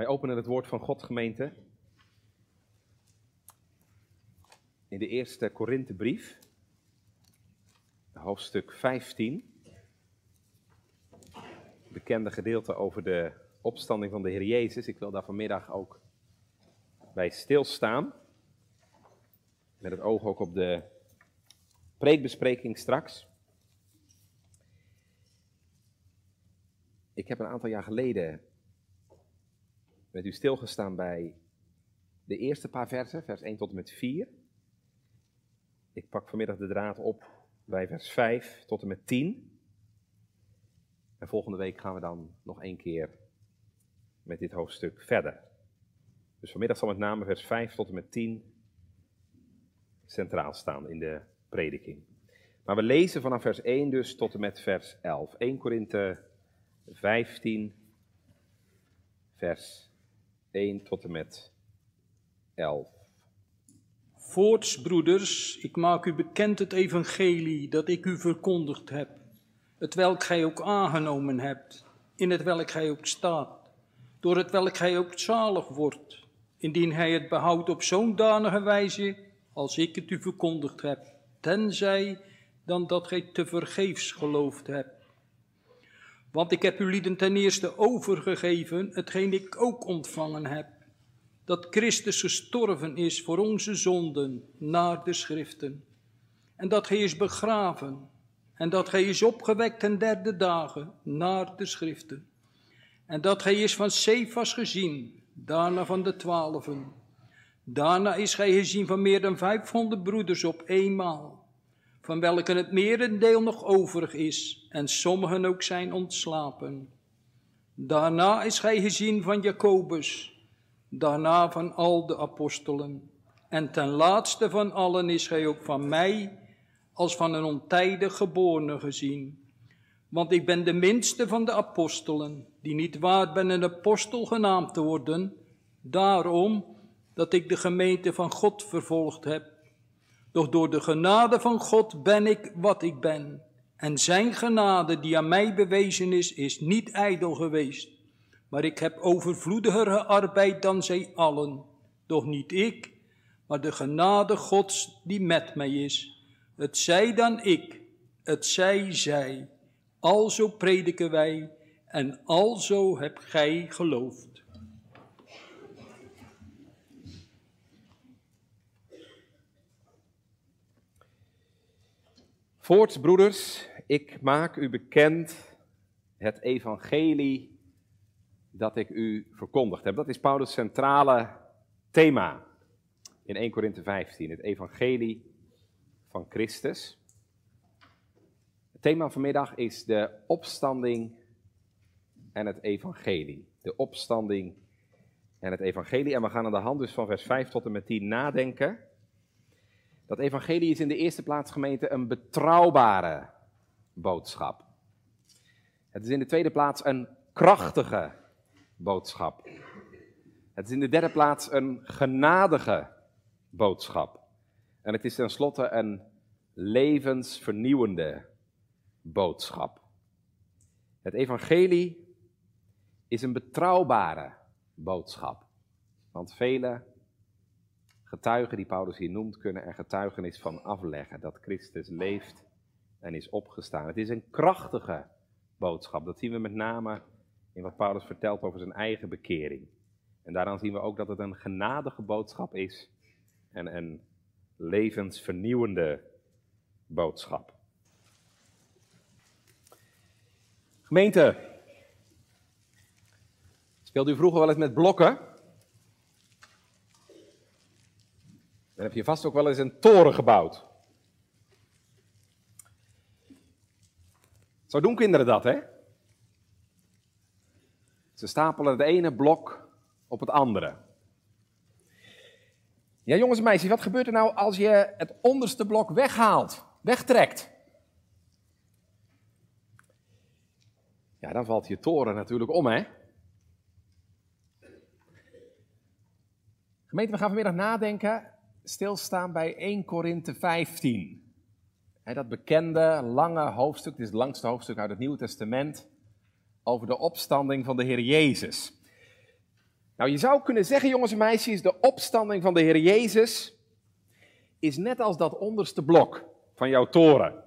Wij openen het woord van God, gemeente. In de eerste Korinthebrief, hoofdstuk 15. Bekende gedeelte over de opstanding van de Heer Jezus. Ik wil daar vanmiddag ook bij stilstaan. Met het oog ook op de preekbespreking straks. Ik heb een aantal jaar geleden met u stilgestaan bij de eerste paar versen, vers 1 tot en met 4. Ik pak vanmiddag de draad op bij vers 5 tot en met 10. En volgende week gaan we dan nog één keer met dit hoofdstuk verder. Dus vanmiddag zal met name vers 5 tot en met 10 centraal staan in de prediking. Maar we lezen vanaf vers 1 dus tot en met vers 11. 1 Korinthe 15, vers 1 tot en met 11. Voorts, broeders, ik maak u bekend het evangelie dat ik u verkondigd heb, het welk gij ook aangenomen hebt, in het welk gij ook staat, door het welk gij ook zalig wordt, indien hij het behoudt op zo'n danige wijze als ik het u verkondigd heb, tenzij dan dat gij te vergeefs geloofd hebt. Want ik heb u lieden ten eerste overgegeven, hetgeen ik ook ontvangen heb, dat Christus gestorven is voor onze zonden naar de schriften, en dat hij is begraven, en dat hij is opgewekt ten derde dagen naar de schriften, en dat hij is van Cephas gezien, daarna van de twaalfen, daarna is hij gezien van meer dan vijfhonderd broeders op eenmaal van welke het merendeel nog overig is en sommigen ook zijn ontslapen. Daarna is gij gezien van Jacobus, daarna van al de apostelen. En ten laatste van allen is gij ook van mij als van een ontijdig geborene gezien. Want ik ben de minste van de apostelen, die niet waard ben een apostel genaamd te worden, daarom dat ik de gemeente van God vervolgd heb doch door de genade van God ben ik wat ik ben. En zijn genade die aan mij bewezen is, is niet ijdel geweest. Maar ik heb overvloediger gearbeid dan zij allen. Doch niet ik, maar de genade Gods die met mij is. Het zij dan ik, het zij zij. Alzo prediken wij en alzo heb gij geloofd. Voorts, broeders, ik maak u bekend het evangelie dat ik u verkondigd heb. Dat is Paulus' centrale thema in 1 Korinthe 15, het evangelie van Christus. Het thema vanmiddag is de opstanding en het evangelie. De opstanding en het evangelie. En we gaan aan de hand dus van vers 5 tot en met 10 nadenken dat evangelie is in de eerste plaats gemeente een betrouwbare boodschap. Het is in de tweede plaats een krachtige boodschap. Het is in de derde plaats een genadige boodschap. En het is tenslotte een levensvernieuwende boodschap. Het evangelie is een betrouwbare boodschap. Want velen getuigen die Paulus hier noemt, kunnen er getuigenis van afleggen dat Christus leeft en is opgestaan. Het is een krachtige boodschap. Dat zien we met name in wat Paulus vertelt over zijn eigen bekering. En daaraan zien we ook dat het een genadige boodschap is en een levensvernieuwende boodschap. Gemeente, speelde u vroeger wel eens met blokken? Dan heb je vast ook wel eens een toren gebouwd. Zo doen kinderen dat, hè? Ze stapelen het ene blok op het andere. Ja, jongens en meisjes, wat gebeurt er nou als je het onderste blok weghaalt, wegtrekt? Ja, dan valt je toren natuurlijk om, hè? Gemeente, we gaan vanmiddag nadenken stilstaan bij 1 Korinthe 15. dat bekende, lange hoofdstuk, dit is het langste hoofdstuk uit het Nieuwe Testament, over de opstanding van de Heer Jezus. Nou, je zou kunnen zeggen, jongens en meisjes, de opstanding van de Heer Jezus is net als dat onderste blok van jouw toren.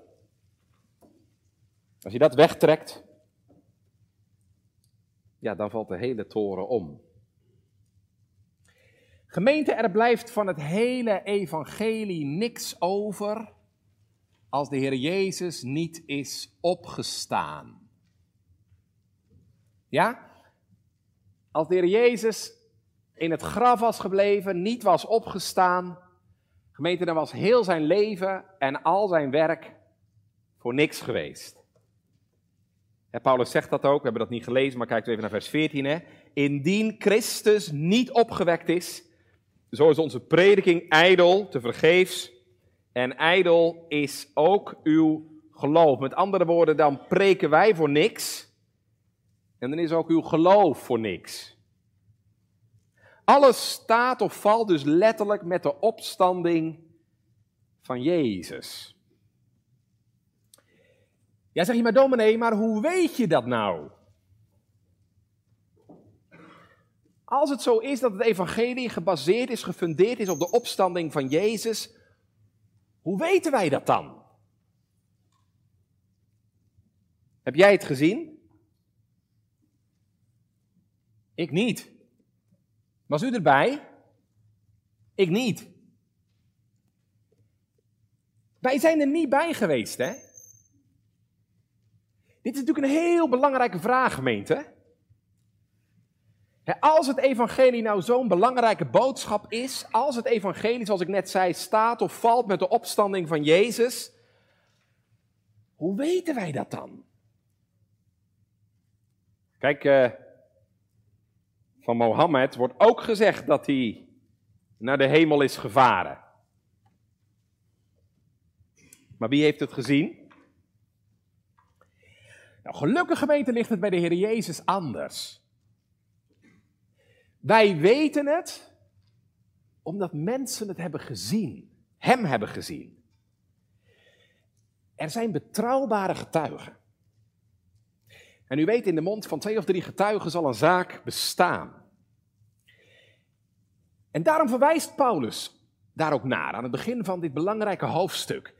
Als je dat wegtrekt, ja, dan valt de hele toren om. Gemeente, er blijft van het hele evangelie niks over als de Heer Jezus niet is opgestaan. Ja? Als de Heer Jezus in het graf was gebleven, niet was opgestaan, gemeente, dan was heel zijn leven en al zijn werk voor niks geweest. Paulus zegt dat ook, we hebben dat niet gelezen, maar kijk even naar vers 14. Hè. Indien Christus niet opgewekt is, zo is onze prediking ijdel, te vergeefs. En ijdel is ook uw geloof. Met andere woorden, dan preken wij voor niks. En dan is ook uw geloof voor niks. Alles staat of valt dus letterlijk met de opstanding van Jezus. Ja, zeg je maar dominee, maar hoe weet je dat nou? Als het zo is dat het evangelie gebaseerd is, gefundeerd is op de opstanding van Jezus, hoe weten wij dat dan? Heb jij het gezien? Ik niet. Was u erbij? Ik niet. Wij zijn er niet bij geweest, hè? Dit is natuurlijk een heel belangrijke vraag, gemeente. Als het evangelie nou zo'n belangrijke boodschap is, als het evangelie, zoals ik net zei, staat of valt met de opstanding van Jezus, hoe weten wij dat dan? Kijk, uh, van Mohammed wordt ook gezegd dat hij naar de hemel is gevaren. Maar wie heeft het gezien? Nou, gelukkig gemeente ligt het bij de Heer Jezus anders. Wij weten het omdat mensen het hebben gezien, Hem hebben gezien. Er zijn betrouwbare getuigen. En u weet, in de mond van twee of drie getuigen zal een zaak bestaan. En daarom verwijst Paulus daar ook naar, aan het begin van dit belangrijke hoofdstuk.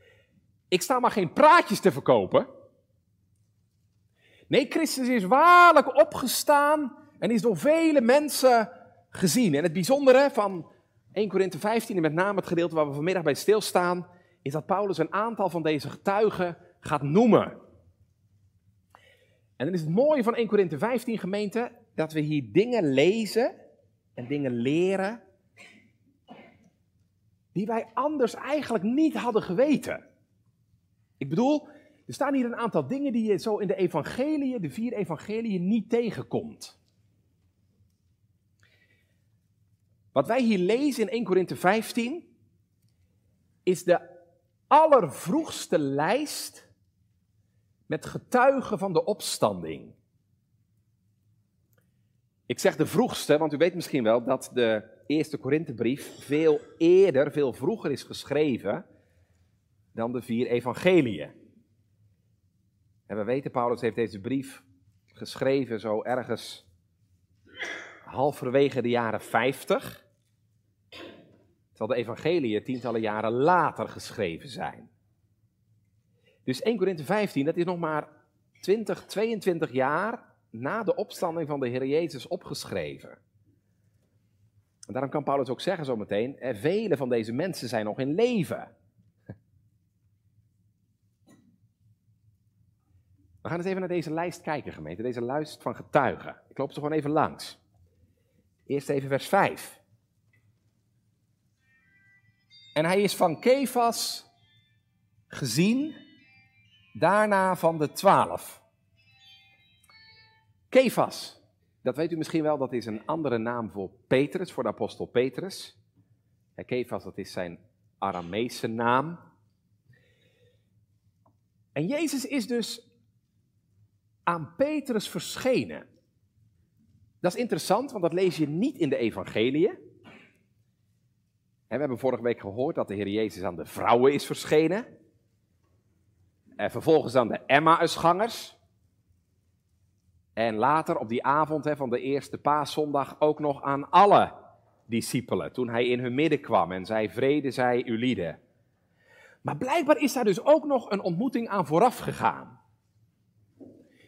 Ik sta maar geen praatjes te verkopen. Nee, Christus is waarlijk opgestaan en is door vele mensen gezien. En het bijzondere van 1 Korinthe 15 en met name het gedeelte waar we vanmiddag bij stilstaan, is dat Paulus een aantal van deze getuigen gaat noemen. En dan is het mooie van 1 Korinthe 15 gemeente dat we hier dingen lezen en dingen leren die wij anders eigenlijk niet hadden geweten. Ik bedoel, er staan hier een aantal dingen die je zo in de evangelieën, de vier evangelieën, niet tegenkomt. Wat wij hier lezen in 1 Korinthe 15 is de allervroegste lijst met getuigen van de opstanding. Ik zeg de vroegste, want u weet misschien wel dat de eerste Korinthebrief veel eerder, veel vroeger is geschreven dan de vier evangeliën. En we weten, Paulus heeft deze brief geschreven zo ergens halverwege de jaren 50. Terwijl de evangeliën tientallen jaren later geschreven zijn. Dus 1 Korinthe 15, dat is nog maar 20, 22 jaar na de opstanding van de Heer Jezus opgeschreven. En daarom kan Paulus ook zeggen zometeen, vele van deze mensen zijn nog in leven. We gaan eens even naar deze lijst kijken, gemeente. Deze lijst van getuigen. Ik loop ze gewoon even langs. Eerst even vers 5. En hij is van Kefas gezien, daarna van de twaalf. Kefas, dat weet u misschien wel, dat is een andere naam voor Petrus, voor de apostel Petrus. Kefas, dat is zijn Arameese naam. En Jezus is dus aan Petrus verschenen. Dat is interessant, want dat lees je niet in de evangeliën. We hebben vorige week gehoord dat de Heer Jezus aan de vrouwen is verschenen. En vervolgens aan de Emmausgangers. En later op die avond van de eerste paaszondag ook nog aan alle discipelen. Toen hij in hun midden kwam en zei: Vrede zij u lieden. Maar blijkbaar is daar dus ook nog een ontmoeting aan vooraf gegaan.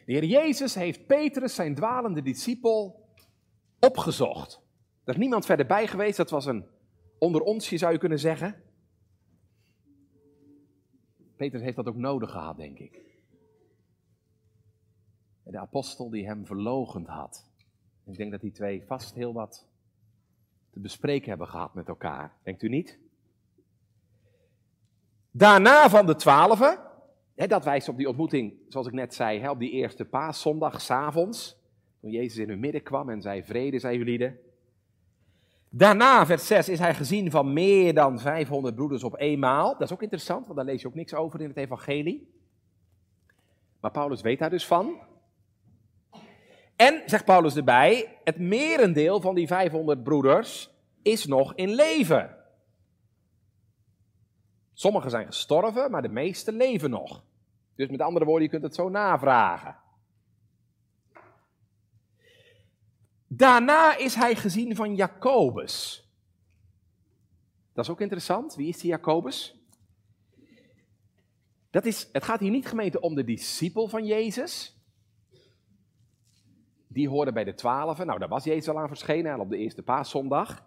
De Heer Jezus heeft Petrus, zijn dwalende discipel, opgezocht. Er is niemand verder bij geweest, dat was een onder onsje zou je kunnen zeggen. Petrus heeft dat ook nodig gehad, denk ik. De apostel die hem verlogend had. Ik denk dat die twee vast heel wat te bespreken hebben gehad met elkaar. Denkt u niet? Daarna van de twaalfen, dat wijst op die ontmoeting, zoals ik net zei, op die eerste paaszondag, s'avonds, toen Jezus in hun midden kwam en zei, vrede zij jullie. Daarna, vers 6, is hij gezien van meer dan 500 broeders op eenmaal. Dat is ook interessant, want daar lees je ook niks over in het evangelie. Maar Paulus weet daar dus van. En, zegt Paulus erbij, het merendeel van die 500 broeders is nog in leven. Sommigen zijn gestorven, maar de meeste leven nog. Dus met andere woorden, je kunt het zo navragen. Daarna is hij gezien van Jacobus. Dat is ook interessant. Wie is die Jacobus? Dat is, het gaat hier niet gemeente om de discipel van Jezus. Die hoorde bij de twaalfen. Nou, daar was Jezus al aan verschenen, al op de eerste paaszondag.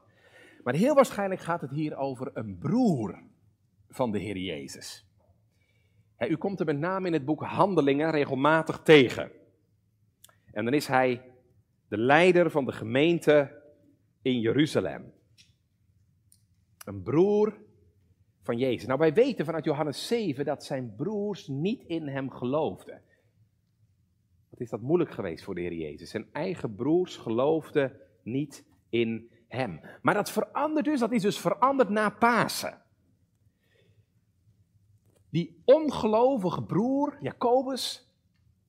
Maar heel waarschijnlijk gaat het hier over een broer van de Heer Jezus. u komt er met name in het boek Handelingen regelmatig tegen. En dan is hij de leider van de gemeente in Jeruzalem. Een broer van Jezus. Nou, wij weten vanuit Johannes 7 dat zijn broers niet in hem geloofden. Wat is dat moeilijk geweest voor de Heer Jezus? Zijn eigen broers geloofden niet in hem. Maar dat verandert dus, dat is dus veranderd na Pasen. Die ongelovige broer, Jacobus,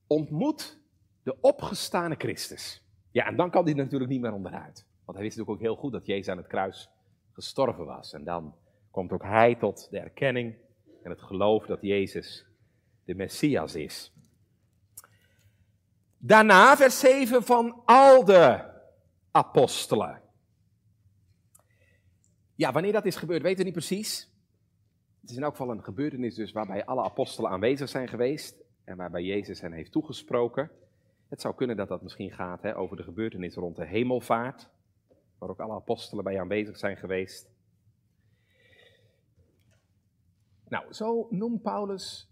ontmoet de opgestane Christus. Ja, en dan kan hij natuurlijk niet meer onderuit. Want hij wist natuurlijk ook heel goed dat Jezus aan het kruis gestorven was. En dan komt ook hij tot de erkenning en het geloof dat Jezus de Messias is. Daarna vers 7 van al de apostelen. Ja, wanneer dat is gebeurd, weten we niet precies. Het is in elk geval een gebeurtenis dus waarbij alle apostelen aanwezig zijn geweest en waarbij Jezus hen heeft toegesproken. Het zou kunnen dat dat misschien gaat hè, over de gebeurtenis rond de hemelvaart, waar ook alle apostelen bij aanwezig zijn geweest. Nou, zo noemt Paulus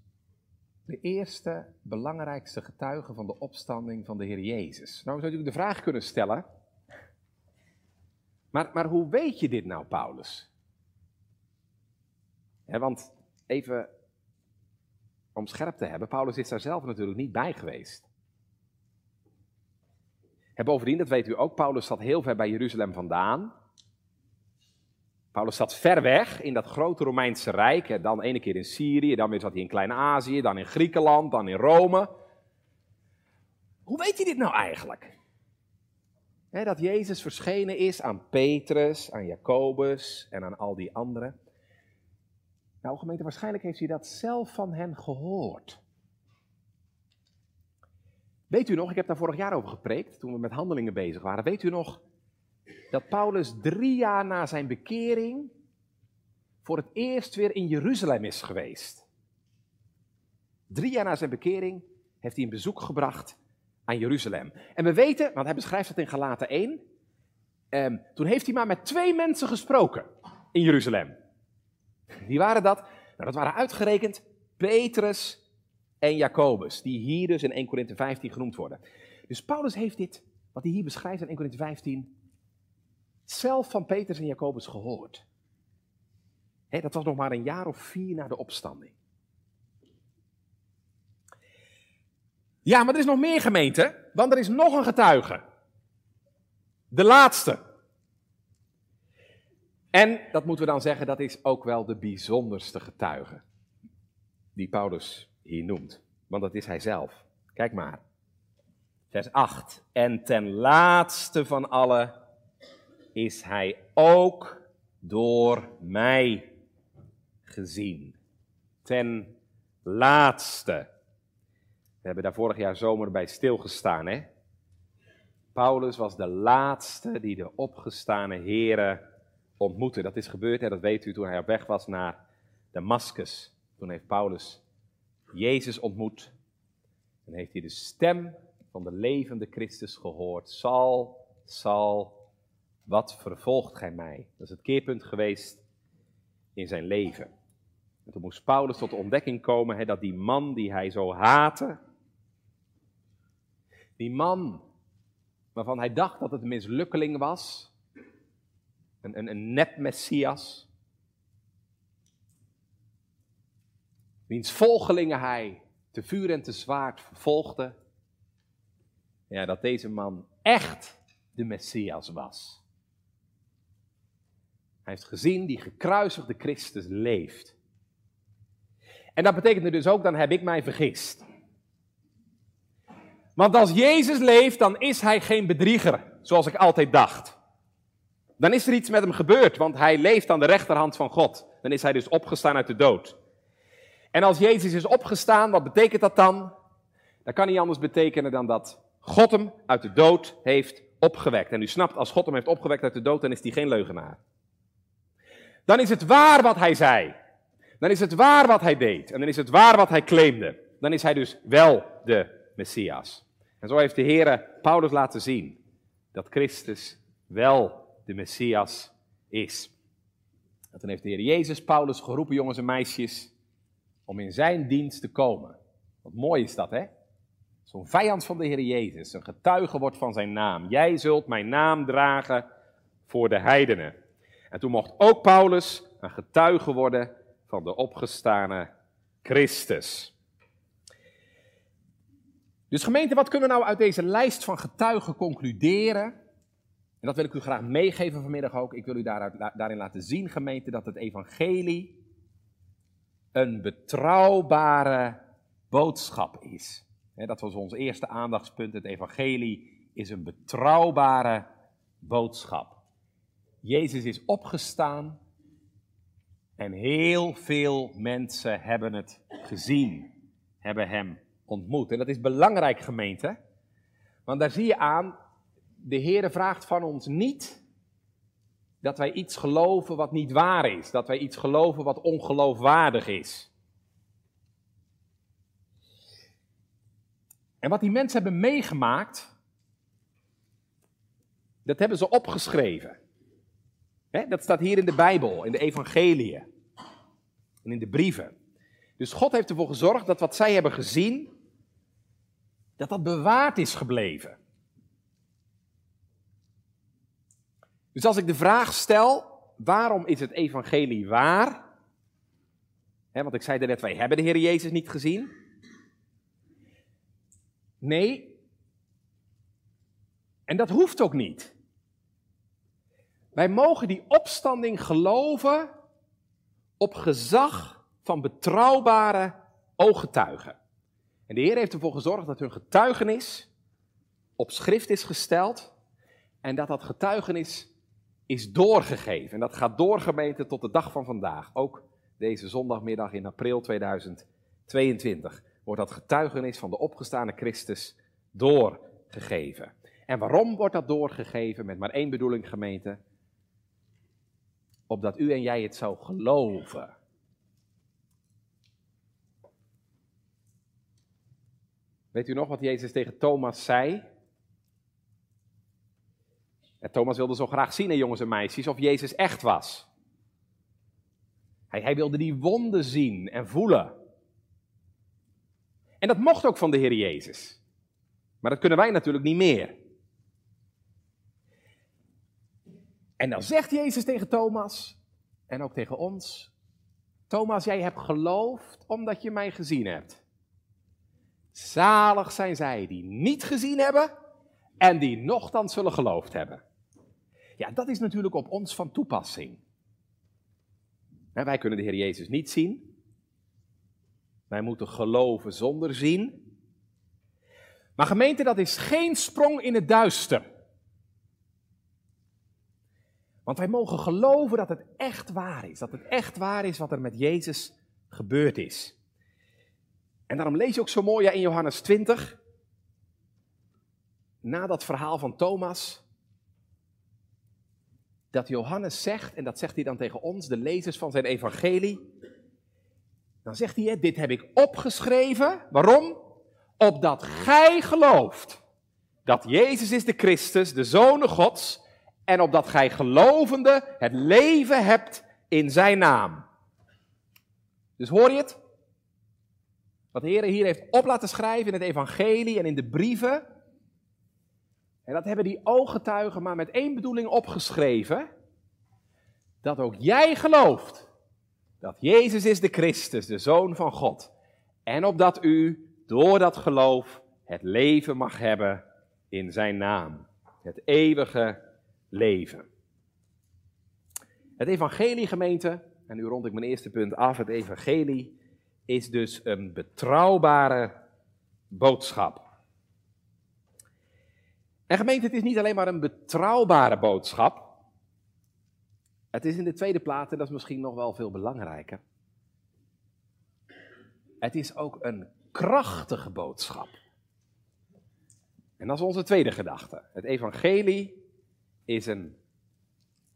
de eerste belangrijkste getuige van de opstanding van de Heer Jezus. Nou, zou je de vraag kunnen stellen, maar, maar hoe weet je dit nou, Paulus? want even om scherp te hebben, Paulus is daar zelf natuurlijk niet bij geweest. En bovendien, dat weet u ook, Paulus zat heel ver bij Jeruzalem vandaan. Paulus zat ver weg in dat grote Romeinse Rijk. Dan ene keer in Syrië, dan weer zat hij in Klein-Azië, dan in Griekenland, dan in Rome. Hoe weet hij dit nou eigenlijk? dat Jezus verschenen is aan Petrus, aan Jacobus en aan al die anderen. Nou, gemeente, waarschijnlijk heeft hij dat zelf van hen gehoord. Weet u nog, ik heb daar vorig jaar over gepreekt, toen we met handelingen bezig waren. Weet u nog dat Paulus drie jaar na zijn bekering voor het eerst weer in Jeruzalem is geweest? Drie jaar na zijn bekering heeft hij een bezoek gebracht aan Jeruzalem. En we weten, want hij beschrijft het in Galaten 1, ehm, toen heeft hij maar met twee mensen gesproken in Jeruzalem. Wie waren dat? Nou, dat waren uitgerekend Petrus en Jacobus, die hier dus in 1 Korinthe 15 genoemd worden. Dus Paulus heeft dit, wat hij hier beschrijft in 1 Korinthe 15, zelf van Petrus en Jacobus gehoord. dat was nog maar een jaar of vier na de opstanding. Ja, maar er is nog meer gemeente, want er is nog een getuige. De laatste. En, dat moeten we dan zeggen, dat is ook wel de bijzonderste getuige die Paulus hier noemt. Want dat is hij zelf. Kijk maar. Vers 8. En ten laatste van alle is hij ook door mij gezien. Ten laatste. We hebben daar vorig jaar zomer bij stilgestaan, hè? Paulus was de laatste die de opgestane heren ontmoette. Dat is gebeurd, hè, dat weet u, toen hij op weg was naar Damascus. Toen heeft Paulus Jezus ontmoet en heeft hij de stem van de levende Christus gehoord. Sal, Sal, wat vervolgt gij mij? Dat is het keerpunt geweest in zijn leven. En toen moest Paulus tot de ontdekking komen dat die man die hij zo haatte, die man waarvan hij dacht dat het een mislukkeling was, een, een, een nep-messias, wiens volgelingen hij te vuur en te zwaard vervolgde, ja, dat deze man echt de Messias was. Hij heeft gezien die gekruisigde Christus leeft. En dat betekent dus ook, dan heb ik mij vergist. Want als Jezus leeft, dan is hij geen bedrieger, zoals ik altijd dacht. Dan is er iets met hem gebeurd, want hij leeft aan de rechterhand van God. Dan is hij dus opgestaan uit de dood. En als Jezus is opgestaan, wat betekent dat dan? Dat kan niet anders betekenen dan dat God hem uit de dood heeft opgewekt. En u snapt, als God hem heeft opgewekt uit de dood, dan is hij geen leugenaar. Dan is het waar wat hij zei. Dan is het waar wat hij deed. En dan is het waar wat hij claimde. Dan is hij dus wel de Messias. En zo heeft de Heer Paulus laten zien dat Christus wel de Messias is. En toen heeft de Heer Jezus Paulus geroepen, jongens en meisjes, om in zijn dienst te komen. Wat mooi is dat, hè? Zo'n vijand van de Heer Jezus, een getuige wordt van zijn naam. Jij zult mijn naam dragen voor de heidenen. En toen mocht ook Paulus een getuige worden van de opgestane Christus. Dus gemeente, wat kunnen we nou uit deze lijst van getuigen concluderen? En dat wil ik u graag meegeven vanmiddag ook. Ik wil u daaruit, daarin laten zien, gemeente, dat het evangelie een betrouwbare boodschap is. dat was ons eerste aandachtspunt. Het evangelie is een betrouwbare boodschap. Jezus is opgestaan en heel veel mensen hebben het gezien, hebben hem ontmoet. En dat is belangrijk, gemeente. Want daar zie je aan, de Heer vraagt van ons niet dat wij iets geloven wat niet waar is. Dat wij iets geloven wat ongeloofwaardig is. En wat die mensen hebben meegemaakt, dat hebben ze opgeschreven. dat staat hier in de Bijbel, in de evangeliën en in de brieven. Dus God heeft ervoor gezorgd dat wat zij hebben gezien, dat dat bewaard is gebleven. Dus als ik de vraag stel, waarom is het evangelie waar? want ik zei net, wij hebben de Heer Jezus niet gezien. Nee, en dat hoeft ook niet. Wij mogen die opstanding geloven op gezag van betrouwbare ooggetuigen. En de Heer heeft ervoor gezorgd dat hun getuigenis op schrift is gesteld en dat dat getuigenis is doorgegeven. En dat gaat doorgemeten tot de dag van vandaag. Ook deze zondagmiddag in april 2022 wordt dat getuigenis van de opgestane Christus doorgegeven. En waarom wordt dat doorgegeven? Met maar één bedoeling, gemeente. Opdat u en jij het zou geloven. Weet u nog wat Jezus tegen Thomas zei? En Thomas wilde zo graag zien, jongens en meisjes, of Jezus echt was. Hij, hij wilde die wonden zien en voelen. En dat mocht ook van de Heer Jezus. Maar dat kunnen wij natuurlijk niet meer. En dan zegt Jezus tegen Thomas en ook tegen ons: Thomas, jij hebt geloofd omdat je mij gezien hebt. Zalig zijn zij die niet gezien hebben en die nochtans zullen geloofd hebben. Ja, dat is natuurlijk op ons van toepassing. Wij kunnen de Heer Jezus niet zien. Wij moeten geloven zonder zien. Maar gemeente, dat is geen sprong in het duister. Want wij mogen geloven dat het echt waar is. Dat het echt waar is wat er met Jezus gebeurd is. En daarom lees je ook zo mooi in Johannes 20. na dat verhaal van Thomas, dat Johannes zegt, en dat zegt hij dan tegen ons, de lezers van zijn evangelie, dan zegt hij, dit heb ik opgeschreven, waarom? Opdat gij gelooft dat Jezus is de Christus, de Zoon Gods, en opdat gij gelovende het leven hebt in zijn naam. Dus hoor je het? Wat de Heer hier heeft op laten schrijven in het evangelie en in de brieven. En dat hebben die ooggetuigen maar met één bedoeling opgeschreven. Dat ook jij gelooft dat Jezus is de Christus, de Zoon van God. En opdat u door dat geloof het leven mag hebben in zijn naam. Het eeuwige leven. Het evangelie gemeente, en nu rond ik mijn eerste punt af, het evangelie is dus een betrouwbare boodschap. En gemeente, het is niet alleen maar een betrouwbare boodschap. Het is in de tweede plaats, en dat is misschien nog wel veel belangrijker. Het is ook een krachtige boodschap. En dat is onze tweede gedachte. Het evangelie is een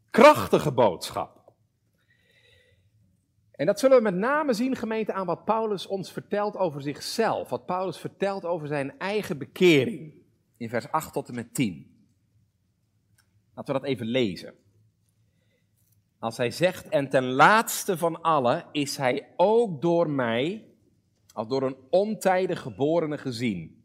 krachtige boodschap. En dat zullen we met name zien, gemeente, aan wat Paulus ons vertelt over zichzelf. Wat Paulus vertelt over zijn eigen bekering. In vers 8 tot en met 10. Laten we dat even lezen. Als hij zegt, en ten laatste van allen is hij ook door mij, als door een ontijdig geborene gezien.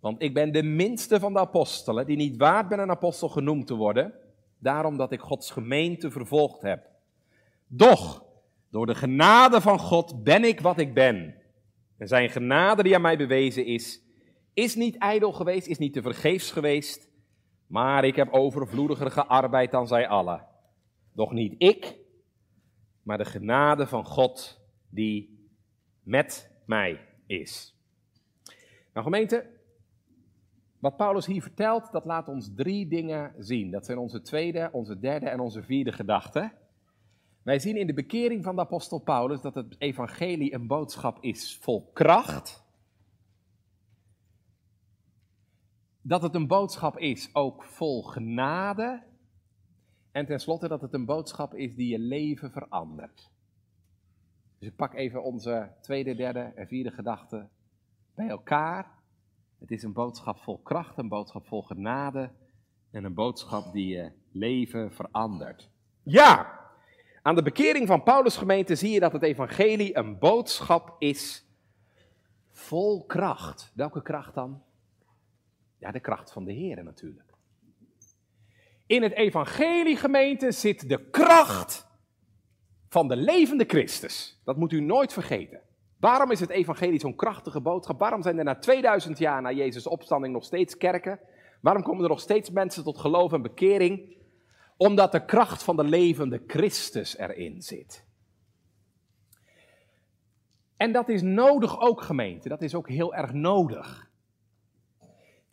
Want ik ben de minste van de apostelen, die niet waard ben een apostel genoemd te worden, daarom dat ik Gods gemeente vervolgd heb. Doch, door de genade van God ben ik wat ik ben. En zijn genade die aan mij bewezen is, is niet ijdel geweest, is niet te vergeefs geweest, maar ik heb overvloediger gearbeid dan zij allen. Doch niet ik, maar de genade van God die met mij is. Nou gemeente, wat Paulus hier vertelt, dat laat ons drie dingen zien. Dat zijn onze tweede, onze derde en onze vierde gedachten. Wij zien in de bekering van de apostel Paulus dat het evangelie een boodschap is vol kracht. Dat het een boodschap is ook vol genade. En tenslotte dat het een boodschap is die je leven verandert. Dus ik pak even onze tweede, derde en vierde gedachten bij elkaar. Het is een boodschap vol kracht, een boodschap vol genade en een boodschap die je leven verandert. Ja, aan de bekering van Paulus gemeente zie je dat het evangelie een boodschap is vol kracht. Welke kracht dan? Ja, de kracht van de Heer natuurlijk. In het evangelie gemeente zit de kracht van de levende Christus. Dat moet u nooit vergeten. Waarom is het evangelie zo'n krachtige boodschap? Waarom zijn er na 2000 jaar na Jezus' opstanding nog steeds kerken? Waarom komen er nog steeds mensen tot geloof en bekering? Omdat de kracht van de levende Christus erin zit. En dat is nodig ook, gemeente. Dat is ook heel erg nodig.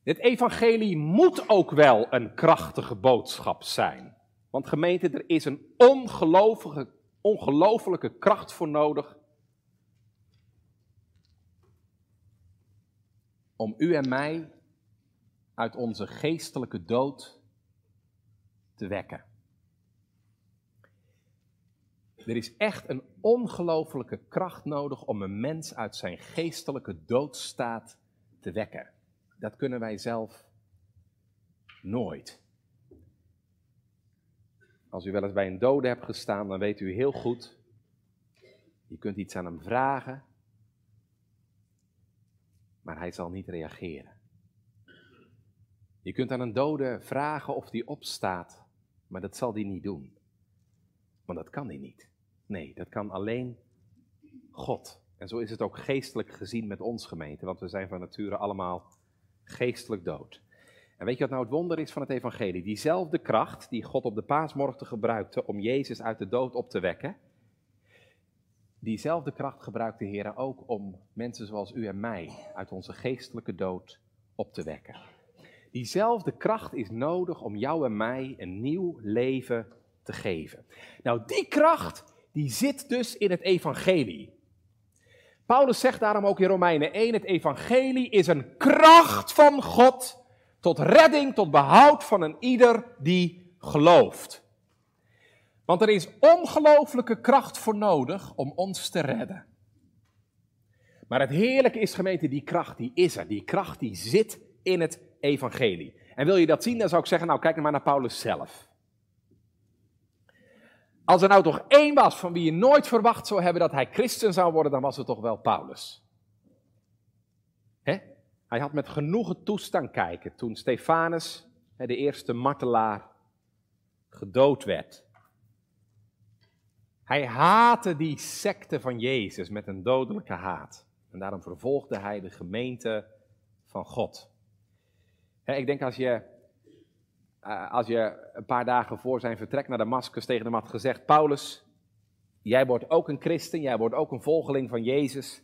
Het evangelie moet ook wel een krachtige boodschap zijn. Want gemeente, er is een ongelofelijke, ongelofelijke kracht voor nodig om u en mij uit onze geestelijke dood te wekken. Er is echt een ongelofelijke kracht nodig om een mens uit zijn geestelijke doodstaat te wekken. Dat kunnen wij zelf nooit. Als u wel eens bij een dode hebt gestaan, dan weet u heel goed, je kunt iets aan hem vragen, maar hij zal niet reageren. Je kunt aan een dode vragen of die opstaat, maar dat zal die niet doen. Want dat kan hij niet. Nee, dat kan alleen God. En zo is het ook geestelijk gezien met ons gemeente, want we zijn van nature allemaal geestelijk dood. En weet je wat nou het wonder is van het evangelie? Diezelfde kracht die God op de paasmorgen gebruikte om Jezus uit de dood op te wekken, diezelfde kracht gebruikt de Heer ook om mensen zoals u en mij uit onze geestelijke dood op te wekken. Diezelfde kracht is nodig om jou en mij een nieuw leven te geven. Nou, die kracht, die zit dus in het evangelie. Paulus zegt daarom ook in Romeinen 1, het evangelie is een kracht van God Tot redding, tot behoud van een ieder die gelooft. Want er is ongelooflijke kracht voor nodig om ons te redden. Maar het heerlijke is gemeente, die kracht die is er. Die kracht die zit in het evangelie. En wil je dat zien, dan zou ik zeggen, nou kijk maar naar Paulus zelf. Als er nou toch één was van wie je nooit verwacht zou hebben dat hij christen zou worden, dan was het toch wel Paulus. Hè? Hij had met genoegen toestaan kijken toen Stefanus, de eerste martelaar, gedood werd. Hij haatte die secte van Jezus met een dodelijke haat. En daarom vervolgde hij de gemeente van God. ik denk als je, eh, als je een paar dagen voor zijn vertrek naar Damascus tegen hem had gezegd: Paulus, jij wordt ook een christen, jij wordt ook een volgeling van Jezus.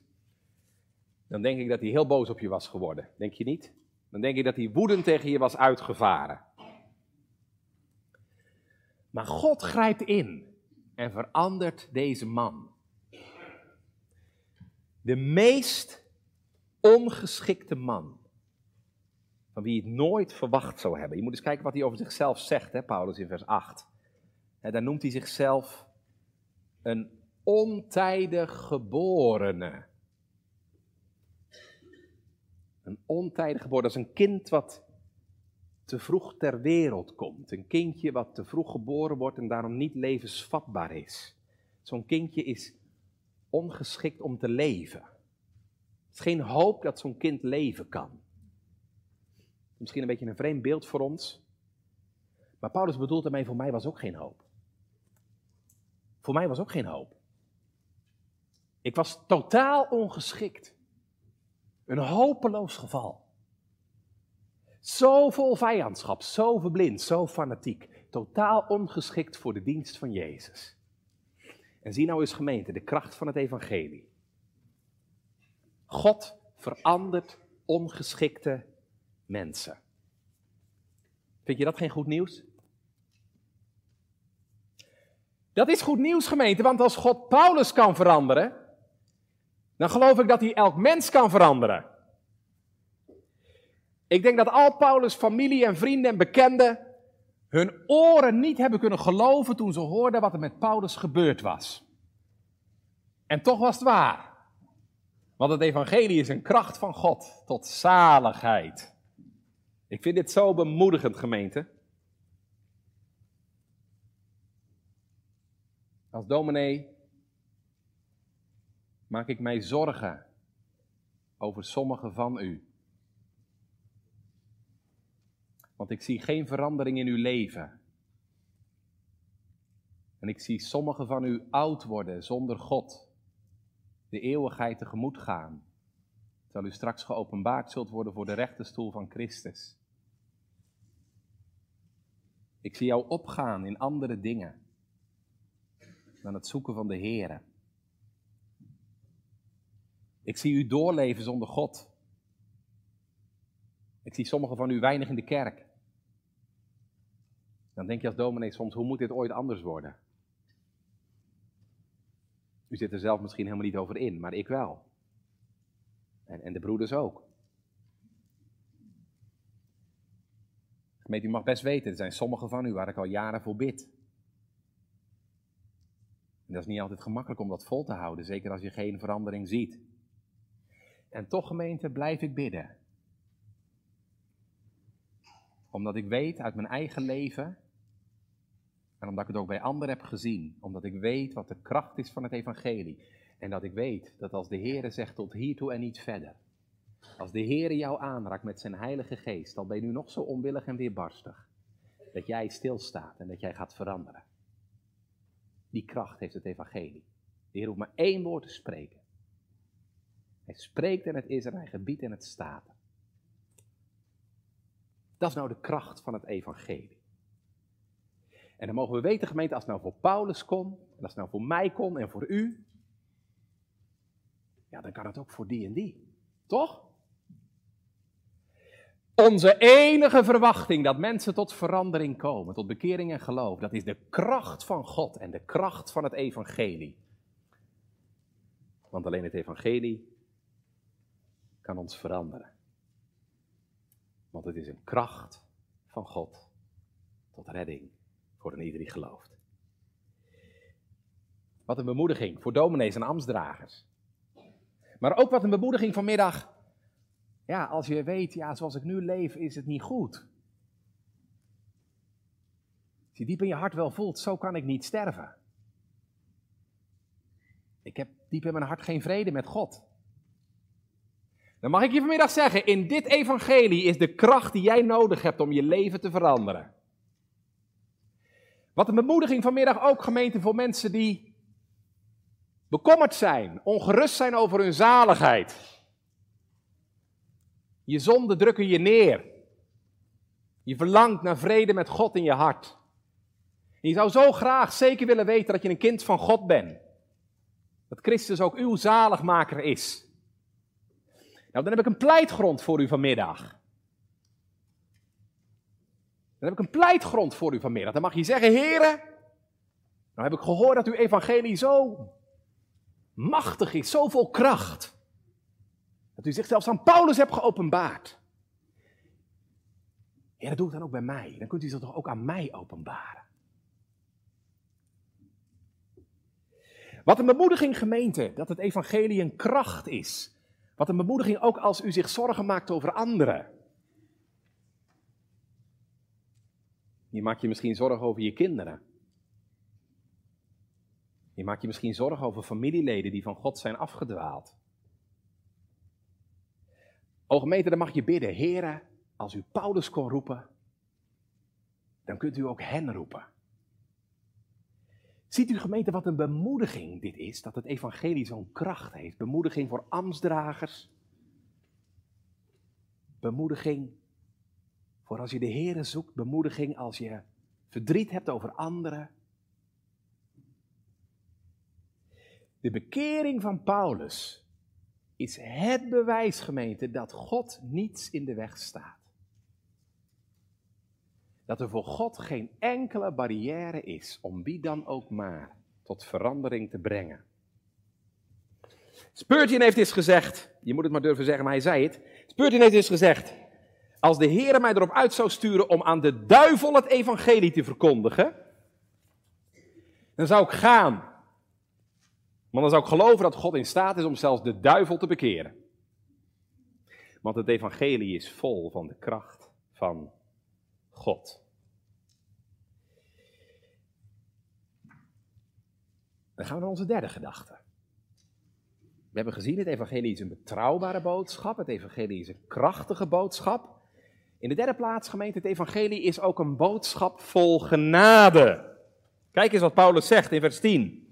Dan denk ik dat hij heel boos op je was geworden. Denk je niet? Dan denk ik dat hij woedend tegen je was uitgevaren. Maar God grijpt in en verandert deze man. De meest ongeschikte man. Van wie het nooit verwacht zou hebben. Je moet eens kijken wat hij over zichzelf zegt, hè, Paulus in vers 8. En daar noemt hij zichzelf een ontijdig geborene. Een ontijdig geboren, dat is een kind wat te vroeg ter wereld komt. Een kindje wat te vroeg geboren wordt en daarom niet levensvatbaar is. Zo'n kindje is ongeschikt om te leven. Het is geen hoop dat zo'n kind leven kan. Misschien een beetje een vreemd beeld voor ons. Maar Paulus bedoelt ermee, voor mij was ook geen hoop. Voor mij was ook geen hoop. Ik was totaal ongeschikt. Een hopeloos geval. Zo vol vijandschap, zo verblind, zo fanatiek. Totaal ongeschikt voor de dienst van Jezus. En zie nou eens gemeente, de kracht van het evangelie. God verandert ongeschikte mensen. Vind je dat geen goed nieuws? Dat is goed nieuws, gemeente, want als God Paulus kan veranderen, dan geloof ik dat hij elk mens kan veranderen. Ik denk dat al Paulus' familie en vrienden en bekenden hun oren niet hebben kunnen geloven toen ze hoorden wat er met Paulus gebeurd was. En toch was het waar. Want het evangelie is een kracht van God tot zaligheid. Ik vind dit zo bemoedigend, gemeente. Als dominee maak ik mij zorgen over sommigen van u. Want ik zie geen verandering in uw leven. En ik zie sommigen van u oud worden zonder God. De eeuwigheid tegemoet gaan. Terwijl u straks geopenbaard zult worden voor de rechterstoel van Christus. Ik zie jou opgaan in andere dingen dan het zoeken van de Here. Ik zie u doorleven zonder God. Ik zie sommigen van u weinig in de kerk. Dan denk je als dominee soms, hoe moet dit ooit anders worden? U zit er zelf misschien helemaal niet over in, maar ik wel. En, en de broeders ook. Gemeente, u mag best weten, er zijn sommigen van u waar ik al jaren voor bid. En dat is niet altijd gemakkelijk om dat vol te houden, zeker als je geen verandering ziet. En toch, gemeente, blijf ik bidden. Omdat ik weet uit mijn eigen leven en omdat ik het ook bij anderen heb gezien, omdat ik weet wat de kracht is van het evangelie. En dat ik weet dat als de Heere zegt tot hiertoe en niet verder. Als de Heere jou aanraakt met zijn heilige geest, dan ben je nu nog zo onwillig en weerbarstig. Dat jij stilstaat en dat jij gaat veranderen. Die kracht heeft het evangelie. De Heer hoeft maar één woord te spreken. Hij spreekt en het is er, hij gebiedt en het staat Dat is nou de kracht van het evangelie. En dan mogen we weten, gemeente, als het nou voor Paulus kon, en als het nou voor mij kon en voor u, ja, dan kan het ook voor die en die. Toch? Onze enige verwachting dat mensen tot verandering komen, tot bekering en geloof, dat is de kracht van God en de kracht van het evangelie. Want alleen het evangelie kan ons veranderen. Want het is een kracht van God tot redding voor een ieder die gelooft. Wat een bemoediging voor dominees en ambtsdragers. Maar ook wat een bemoediging vanmiddag. Ja, als je weet, ja, zoals ik nu leef, is het niet goed. Als je diep in je hart wel voelt, zo kan ik niet sterven. Ik heb diep in mijn hart geen vrede met God. Dan mag ik je vanmiddag zeggen, in dit evangelie is de kracht die jij nodig hebt om je leven te veranderen. Wat een bemoediging vanmiddag ook gemeente voor mensen die bekommerd zijn, ongerust zijn over hun zaligheid. Je zonden drukken je neer. Je verlangt naar vrede met God in je hart. Je zou zo graag zeker willen weten dat je een kind van God bent. Dat Christus ook uw zaligmaker is. Nou, dan heb ik een pleitgrond voor u vanmiddag. Dan heb ik een pleitgrond voor u vanmiddag. Dan mag je zeggen, heren, nou heb ik gehoord dat uw evangelie zo machtig is, zo vol kracht. Dat u zichzelf aan Paulus hebt geopenbaard. Ja, dat doe ik dan ook bij mij. Dan kunt u zich toch ook aan mij openbaren. Wat een bemoediging gemeente, dat het evangelie een kracht is. Wat een bemoediging ook als u zich zorgen maakt over anderen. Je maakt je misschien zorgen over je kinderen. Je maakt je misschien zorgen over familieleden die van God zijn afgedwaald. O gemeente, dan mag je bidden. Heren, als u Paulus kon roepen, dan kunt u ook hen roepen. Ziet u gemeente wat een bemoediging dit is, dat het evangelie zo'n kracht heeft. Bemoediging voor ambtsdragers. Bemoediging voor als je de Here zoekt. Bemoediging als je verdriet hebt over anderen. De bekering van Paulus is het bewijs, gemeente, dat God niets in de weg staat. Dat er voor God geen enkele barrière is om wie dan ook maar tot verandering te brengen. Spurgeon heeft eens gezegd, je moet het maar durven zeggen, maar hij zei het. Spurgeon heeft eens gezegd, als de Heer mij erop uit zou sturen om aan de duivel het evangelie te verkondigen, dan zou ik gaan. Maar dan zou ik geloven dat God in staat is om zelfs de duivel te bekeren. Want het evangelie is vol van de kracht van God. Dan gaan we naar onze derde gedachte. We hebben gezien, het evangelie is een betrouwbare boodschap, het evangelie is een krachtige boodschap. In de derde plaats, gemeente, het evangelie is ook een boodschap vol genade. Kijk eens wat Paulus zegt in vers 10.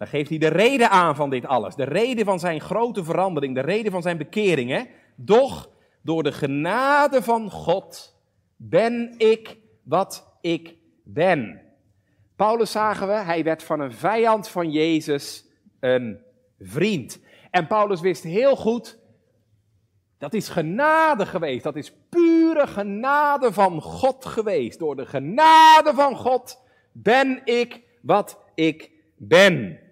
Dan geeft hij de reden aan van dit alles. De reden van zijn grote verandering, de reden van zijn bekering. Hè? Doch door de genade van God ben ik wat ik ben. Paulus zagen we, hij werd van een vijand van Jezus een vriend. En Paulus wist heel goed, dat is genade geweest. Dat is pure genade van God geweest. Door de genade van God ben ik wat ik ben.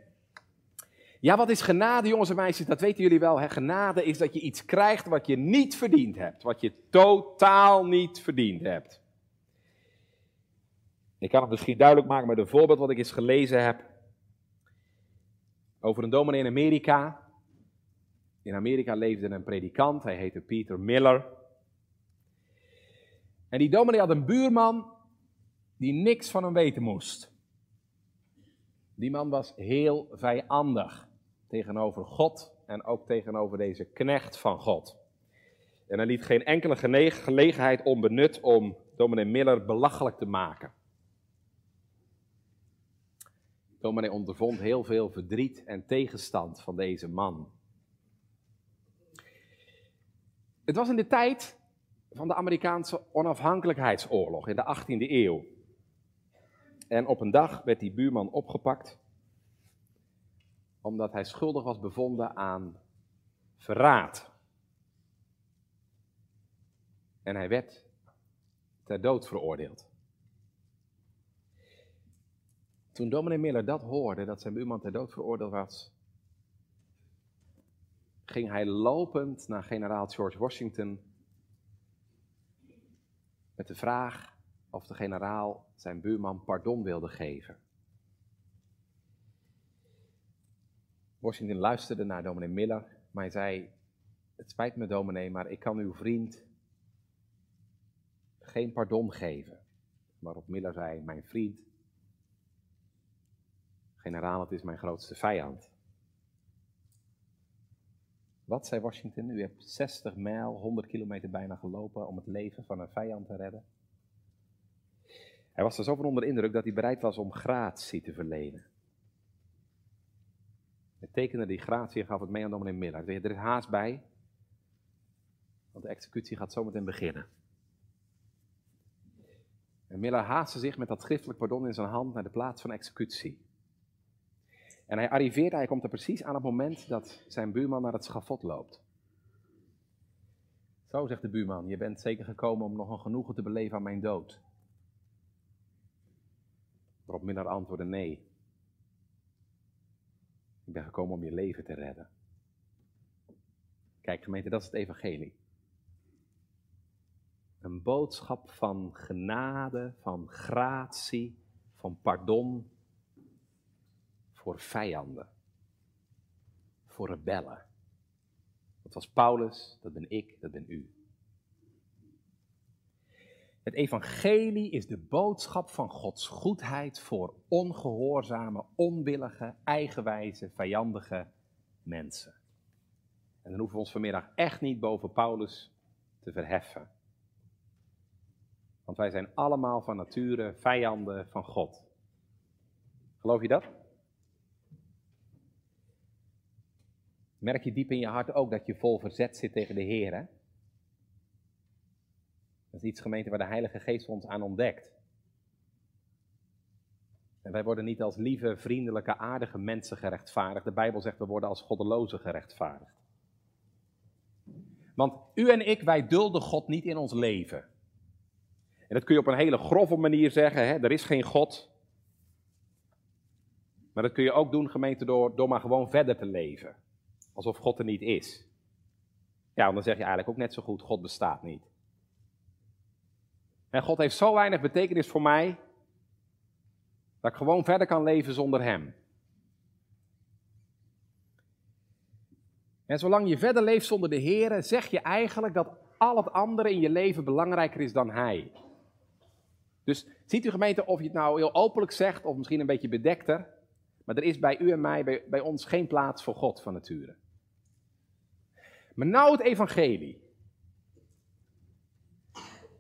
Ja, wat is genade, jongens en meisjes? Dat weten jullie wel. Genade is dat je iets krijgt wat je niet verdiend hebt. Wat je totaal niet verdiend hebt. Ik kan het misschien duidelijk maken met een voorbeeld wat ik eens gelezen heb. Over een dominee in Amerika. In Amerika leefde een predikant, hij heette Peter Miller. En die dominee had een buurman die niks van hem weten moest. Die man was heel vijandig tegenover God en ook tegenover deze knecht van God. En hij liet geen enkele gelegenheid onbenut om dominee Miller belachelijk te maken. Dominee ondervond heel veel verdriet en tegenstand van deze man. Het was in de tijd van de Amerikaanse onafhankelijkheidsoorlog in de 18e eeuw. En op een dag werd die buurman opgepakt omdat hij schuldig was bevonden aan verraad. En hij werd ter dood veroordeeld. Toen dominee Miller dat hoorde, dat zijn buurman ter dood veroordeeld was, ging hij lopend naar generaal George Washington met de vraag of de generaal zijn buurman pardon wilde geven. Washington luisterde naar dominee Miller, maar hij zei: Het spijt me, dominee, maar ik kan uw vriend geen pardon geven. Waarop Miller zei: Mijn vriend, generaal, het is mijn grootste vijand. Wat zei Washington? U hebt 60 mijl, 100 kilometer bijna gelopen om het leven van een vijand te redden. Hij was er zo van onder indruk dat hij bereid was om gratie te verlenen. Hij tekende die gratie en gaf het mee aan dominee Miller. Hij zei, er is haast bij, want de executie gaat zometeen beginnen. En Miller haastte zich met dat schriftelijk pardon in zijn hand naar de plaats van executie. En hij arriveert, hij komt er precies aan het moment dat zijn buurman naar het schafot loopt. Zo, zegt de buurman, je bent zeker gekomen om nog een genoegen te beleven aan mijn dood. Waarop Miller antwoordde nee. Ik ben gekomen om je leven te redden. Kijk gemeente, dat is het evangelie. Een boodschap van genade, van gratie, van pardon voor vijanden, voor rebellen. Dat was Paulus, dat ben ik, dat ben u. Het evangelie is de boodschap van Gods goedheid voor ongehoorzame, onwillige, eigenwijze, vijandige mensen. En dan hoeven we ons vanmiddag echt niet boven Paulus te verheffen. Want wij zijn allemaal van nature vijanden van God. Geloof je dat? Merk je diep in je hart ook dat je vol verzet zit tegen de Heer? Dat is iets gemeente waar de Heilige Geest ons aan ontdekt. En wij worden niet als lieve, vriendelijke, aardige mensen gerechtvaardigd. De Bijbel zegt we worden als goddelozen gerechtvaardigd. Want u en ik, wij dulden God niet in ons leven. En dat kun je op een hele grove manier zeggen, hè? er is geen God. Maar dat kun je ook doen, gemeente, door, door maar gewoon verder te leven. Alsof God er niet is. Ja, dan zeg je eigenlijk ook net zo goed, God bestaat niet. En God heeft zo weinig betekenis voor mij, dat ik gewoon verder kan leven zonder Hem. En zolang je verder leeft zonder de Heer, zeg je eigenlijk dat al het andere in je leven belangrijker is dan Hij. Dus ziet u gemeente of je het nou heel openlijk zegt of misschien een beetje bedekter, maar er is bij u en mij, bij, bij ons geen plaats voor God van nature. Maar nou het evangelie.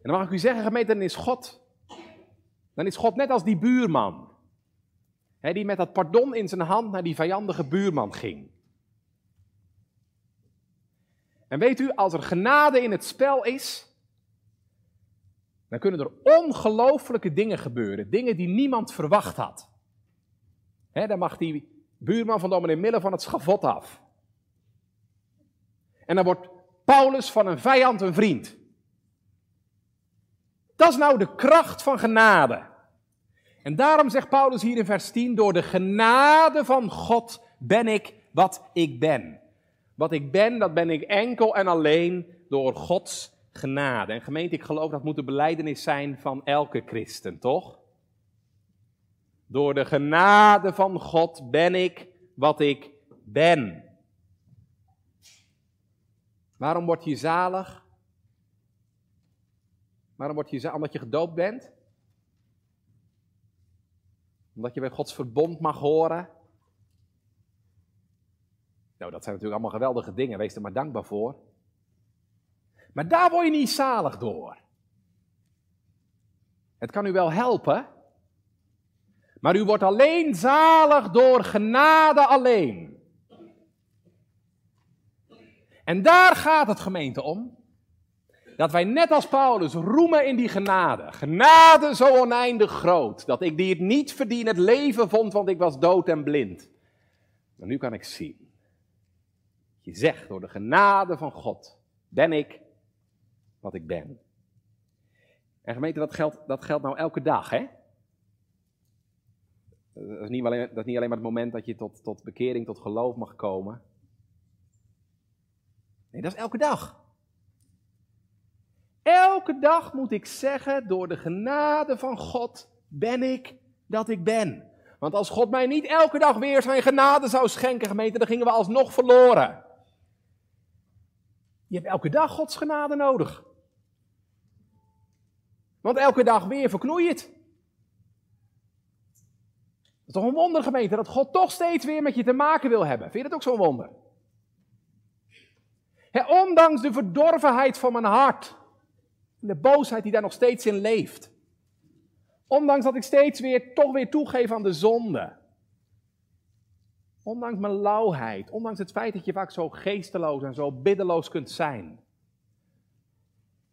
Dan mag ik u zeggen, gemeente, dan is God, dan is God net als die buurman. Hè, die met dat pardon in zijn hand naar die vijandige buurman ging. En weet u, als er genade in het spel is, dan kunnen er ongelooflijke dingen gebeuren. Dingen die niemand verwacht had. Dan mag die buurman van dominee Miller van het schavot af. En dan wordt Paulus van een vijand een vriend. Dat is nou de kracht van genade. En daarom zegt Paulus hier in vers 10, door de genade van God ben ik wat ik ben. Wat ik ben, dat ben ik enkel en alleen door Gods genade. En gemeente, ik geloof dat moet de beleidenis zijn van elke christen, toch? Door de genade van God ben ik wat ik ben. Waarom word je zalig? Waarom word je zalig? Omdat je gedoopt bent? Omdat je bij Gods verbond mag horen? Nou, dat zijn natuurlijk allemaal geweldige dingen. Wees er maar dankbaar voor. Maar daar word je niet zalig door. Het kan u wel helpen. Maar u wordt alleen zalig door genade alleen. En daar gaat het gemeente om. Dat wij net als Paulus roemen in die genade. Genade zo oneindig groot. Dat ik die het niet verdien het leven vond, want ik was dood en blind. Maar nu kan ik zien. Je zegt door de genade van God ben ik wat ik ben. En gemeente, dat geldt, dat geldt nou elke dag, hè? Dat is, niet alleen, dat is niet alleen maar het moment dat je tot, tot bekering, tot geloof mag komen. Nee, dat is elke dag. Elke dag moet ik zeggen, door de genade van God ben ik dat ik ben. Want als God mij niet elke dag weer zijn genade zou schenken, gemeente, dan gingen we alsnog verloren. Je hebt elke dag Gods genade nodig. Want elke dag weer verknoei het. Het is toch een wonder, gemeente, dat God toch steeds weer met je te maken wil hebben. Vind je dat ook zo'n wonder? ondanks de verdorvenheid van mijn hart, de boosheid die daar nog steeds in leeft. Ondanks dat ik steeds weer toch weer toegeef aan de zonde. Ondanks mijn lauwheid, ondanks het feit dat je vaak zo geesteloos en zo biddeloos kunt zijn,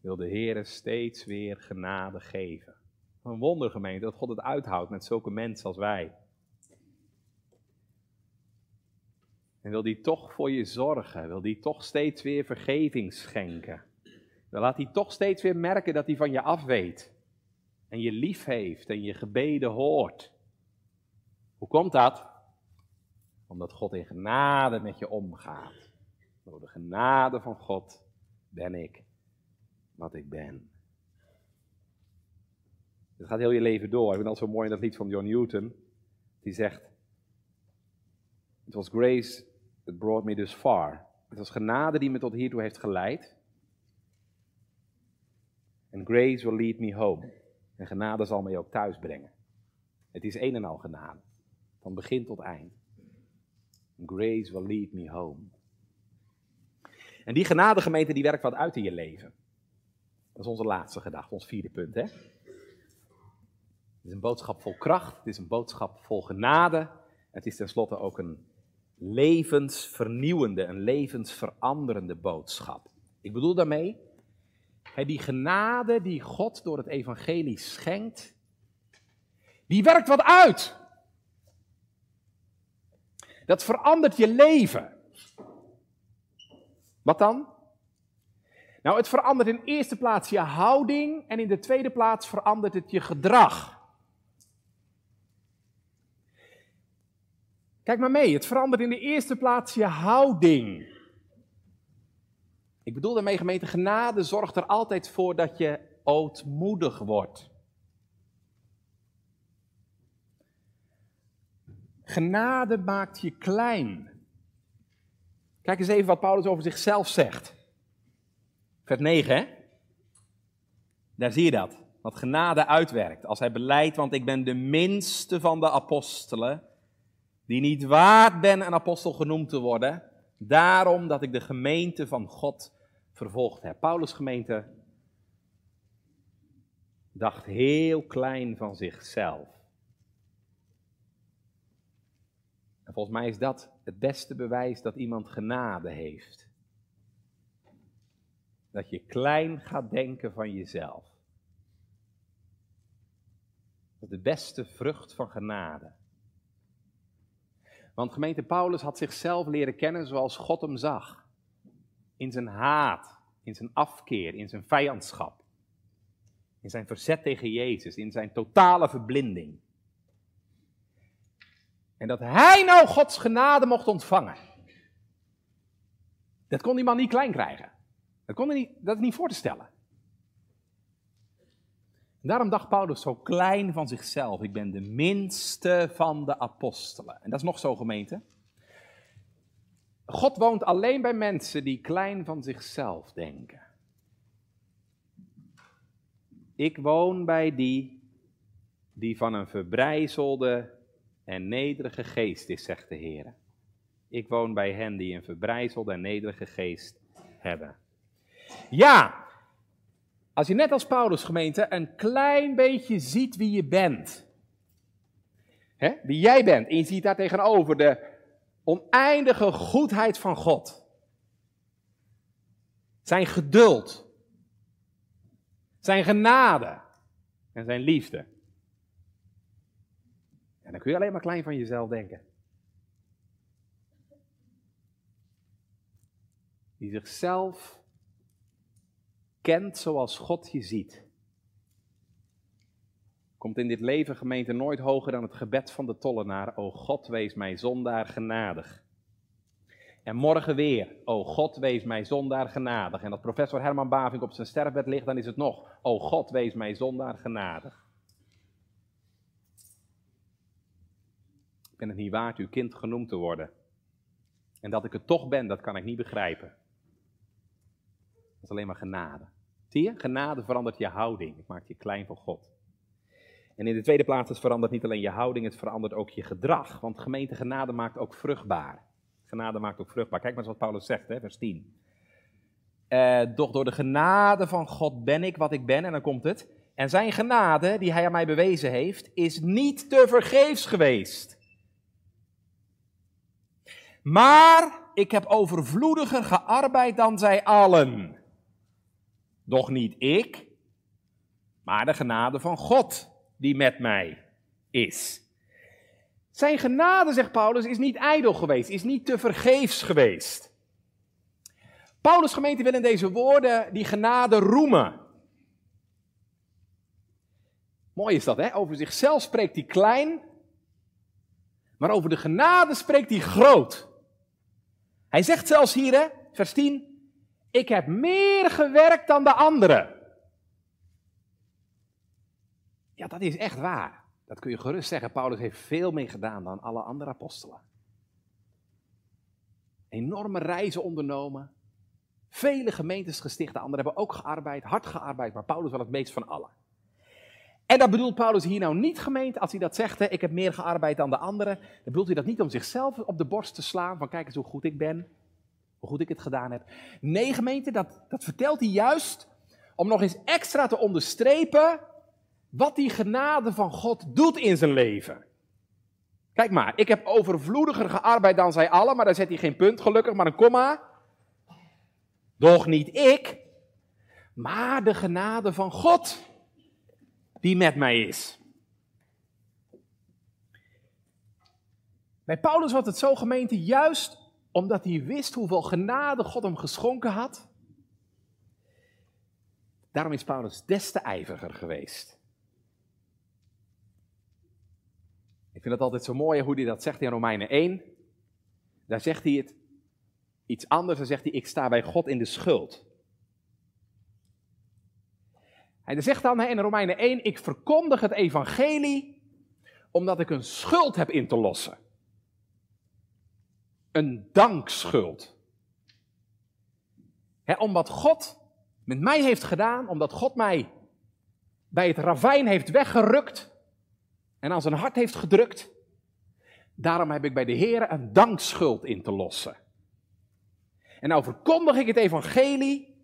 wil de Heer steeds weer genade geven. Een wondergemeente dat God het uithoudt met zulke mensen als wij. En wil die toch voor je zorgen, wil die toch steeds weer vergeving schenken. Dan laat hij toch steeds weer merken dat hij van je af weet. En je lief heeft en je gebeden hoort. Hoe komt dat? Omdat God in genade met je omgaat. Door de genade van God ben ik wat ik ben. Het gaat heel je leven door. Ik vind dat zo mooi in dat lied van John Newton. Die zegt: It was grace that brought me this far. Het was genade die me tot hiertoe heeft geleid. And grace will lead me home. En genade zal mij ook thuis brengen. Het is een en al genade. Van begin tot eind. Grace will lead me home. En die genadegemeente die werkt wat uit in je leven. Dat is onze laatste gedachte, ons vierde punt. Hè? Het is een boodschap vol kracht, het is een boodschap vol genade. Het is tenslotte ook een levensvernieuwende, een levensveranderende boodschap. Ik bedoel daarmee, die genade die God door het evangelie schenkt, die werkt wat uit. Dat verandert je leven. Wat dan? Nou, het verandert in eerste plaats je houding en in de tweede plaats verandert het je gedrag. Kijk maar mee, het verandert in de eerste plaats je houding. Ik bedoel daarmee gemeente, genade zorgt er altijd voor dat je ootmoedig wordt. Genade maakt je klein. Kijk eens even wat Paulus over zichzelf zegt. Vers 9, hè? Daar zie je dat. Wat genade uitwerkt. Als hij beleidt, want ik ben de minste van de apostelen, die niet waard ben een apostel genoemd te worden, daarom dat ik de gemeente van God vervolgd heb. Paulus' gemeente dacht heel klein van zichzelf. En volgens mij is dat het beste bewijs dat iemand genade heeft. Dat je klein gaat denken van jezelf. Dat is de beste vrucht van genade. Want gemeente Paulus had zichzelf leren kennen zoals God hem zag. In zijn haat, in zijn afkeer, in zijn vijandschap. In zijn verzet tegen Jezus, in zijn totale verblinding. En dat hij nou Gods genade mocht ontvangen. Dat kon die man niet klein krijgen. Dat, kon hij niet, dat is niet voor te stellen. En daarom dacht Paulus zo klein van zichzelf. Ik ben de minste van de apostelen. En dat is nog zo gemeente. God woont alleen bij mensen die klein van zichzelf denken. Ik woon bij die die van een verbrijzelde en nederige geest is, zegt de Heer. Ik woon bij hen die een verbrijzelde en nederige geest hebben. Ja, als je net als Paulus gemeente een klein beetje ziet wie je bent. Hè, wie jij bent. En je ziet daar tegenover de oneindige goedheid van God. Zijn geduld. Zijn genade. En zijn liefde. En dan kun je alleen maar klein van jezelf denken. Die zichzelf kent zoals God je ziet. Komt in dit leven gemeente nooit hoger dan het gebed van de tollenaar. O God, wees mij zondaar genadig. En morgen weer, o God, wees mij zondaar genadig. En als professor Herman Bavink op zijn sterfbed ligt, dan is het nog, o God, wees mij zondaar genadig. Ik ben het niet waard uw kind genoemd te worden. En dat ik het toch ben, dat kan ik niet begrijpen. Dat is alleen maar genade. Zie je? Genade verandert je houding. Het maakt je klein voor God. En in de tweede plaats, het verandert niet alleen je houding, het verandert ook je gedrag. Want gemeente genade maakt ook vruchtbaar. Genade maakt ook vruchtbaar. Kijk maar eens wat Paulus zegt, hè, vers 10. Uh, doch door de genade van God ben ik wat ik ben, en dan komt het. En zijn genade, die hij aan mij bewezen heeft, is niet te vergeefs geweest. Maar ik heb overvloediger gearbeid dan zij allen. Doch niet ik, maar de genade van God die met mij is. Zijn genade, zegt Paulus, is niet ijdel geweest, is niet te vergeefs geweest. Paulus' gemeente wil in deze woorden die genade roemen. Mooi is dat, hè? Over zichzelf spreekt hij klein, maar over de genade spreekt hij groot. Hij zegt zelfs hier, hè, vers 10, ik heb meer gewerkt dan de anderen. Ja, dat is echt waar. Dat kun je gerust zeggen. Paulus heeft veel meer gedaan dan alle andere apostelen. Enorme reizen ondernomen. Vele gemeentes gesticht. De anderen hebben ook gearbeid, hard gearbeid, maar Paulus wel het meest van allen. En dat bedoelt Paulus hier nou niet gemeend, als hij dat zegt, hè, ik heb meer gearbeid dan de anderen. Dan bedoelt hij dat niet om zichzelf op de borst te slaan, van kijk eens hoe goed ik ben, hoe goed ik het gedaan heb. Nee gemeente, dat, dat vertelt hij juist om nog eens extra te onderstrepen wat die genade van God doet in zijn leven. Kijk maar, ik heb overvloediger gearbeid dan zij allen, maar daar zet hij geen punt gelukkig, maar een komma. Doch niet ik, maar de genade van God die met mij is. Bij Paulus was het zo gemeente juist omdat hij wist hoeveel genade God hem geschonken had. Daarom is Paulus des te ijveriger geweest. Ik vind het altijd zo mooi hoe hij dat zegt in Romeinen 1. Daar zegt hij het iets anders. Dan zegt hij: Ik sta bij God in de schuld. Hij zegt dan in Romeinen 1: Ik verkondig het evangelie omdat ik een schuld heb in te lossen. Een dankschuld. He, om wat God met mij heeft gedaan, omdat God mij bij het ravijn heeft weggerukt en aan zijn hart heeft gedrukt. Daarom heb ik bij de Heer een dankschuld in te lossen. En nou verkondig ik het evangelie,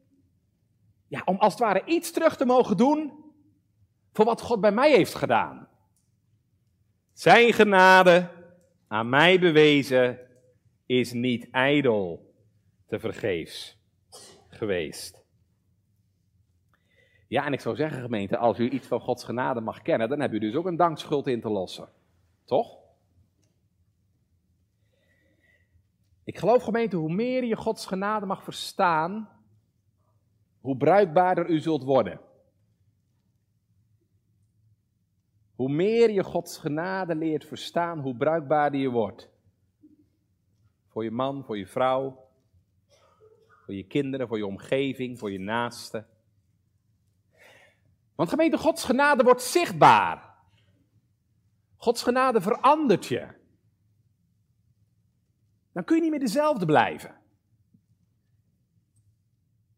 ja, om als het ware iets terug te mogen doen voor wat God bij mij heeft gedaan. Zijn genade aan mij bewezen is niet ijdel te vergeefs geweest. Ja, en ik zou zeggen, gemeente, als u iets van Gods genade mag kennen, dan heb u dus ook een dankschuld in te lossen. Toch? Ik geloof, gemeente, hoe meer je Gods genade mag verstaan, hoe bruikbaarder u zult worden. Hoe meer je Gods genade leert verstaan, hoe bruikbaarder je wordt. Voor je man, voor je vrouw, voor je kinderen, voor je omgeving, voor je naasten. Want gemeente, Gods genade wordt zichtbaar. Gods genade verandert je. Dan kun je niet meer dezelfde blijven.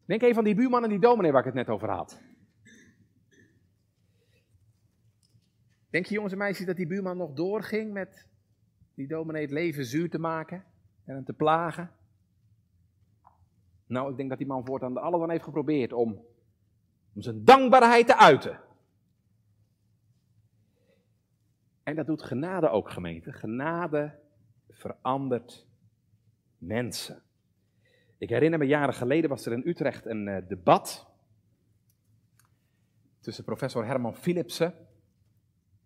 Denk even aan die buurman en die dominee waar ik het net over had. Denk je jongens en meisjes dat die buurman nog doorging met die dominee het leven zuur te maken en hem te plagen? Nou, ik denk dat die man voortaan alles aan heeft geprobeerd om om zijn dankbaarheid te uiten. En dat doet genade ook, gemeente. Genade verandert mensen. Ik herinner me jaren geleden was er in Utrecht een uh, debat tussen professor Herman Philipsen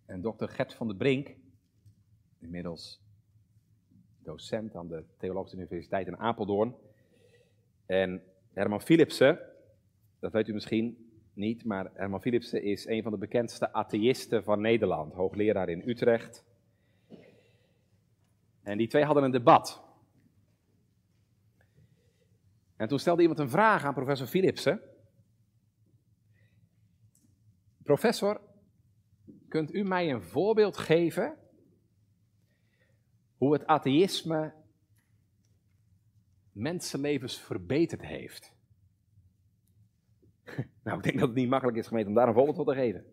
en dokter Gert van der Brink, inmiddels docent aan de Theologische Universiteit in Apeldoorn. En Herman Philipsen, dat weet u misschien, niet, maar Herman Philipsen is een van de bekendste atheïsten van Nederland, hoogleraar in Utrecht. En die twee hadden een debat. En toen stelde iemand een vraag aan professor Philipsen. Professor, kunt u mij een voorbeeld geven hoe het atheïsme mensenlevens verbeterd heeft? Nou, ik denk dat het niet makkelijk is gemeten om daar een voorbeeld van te geven.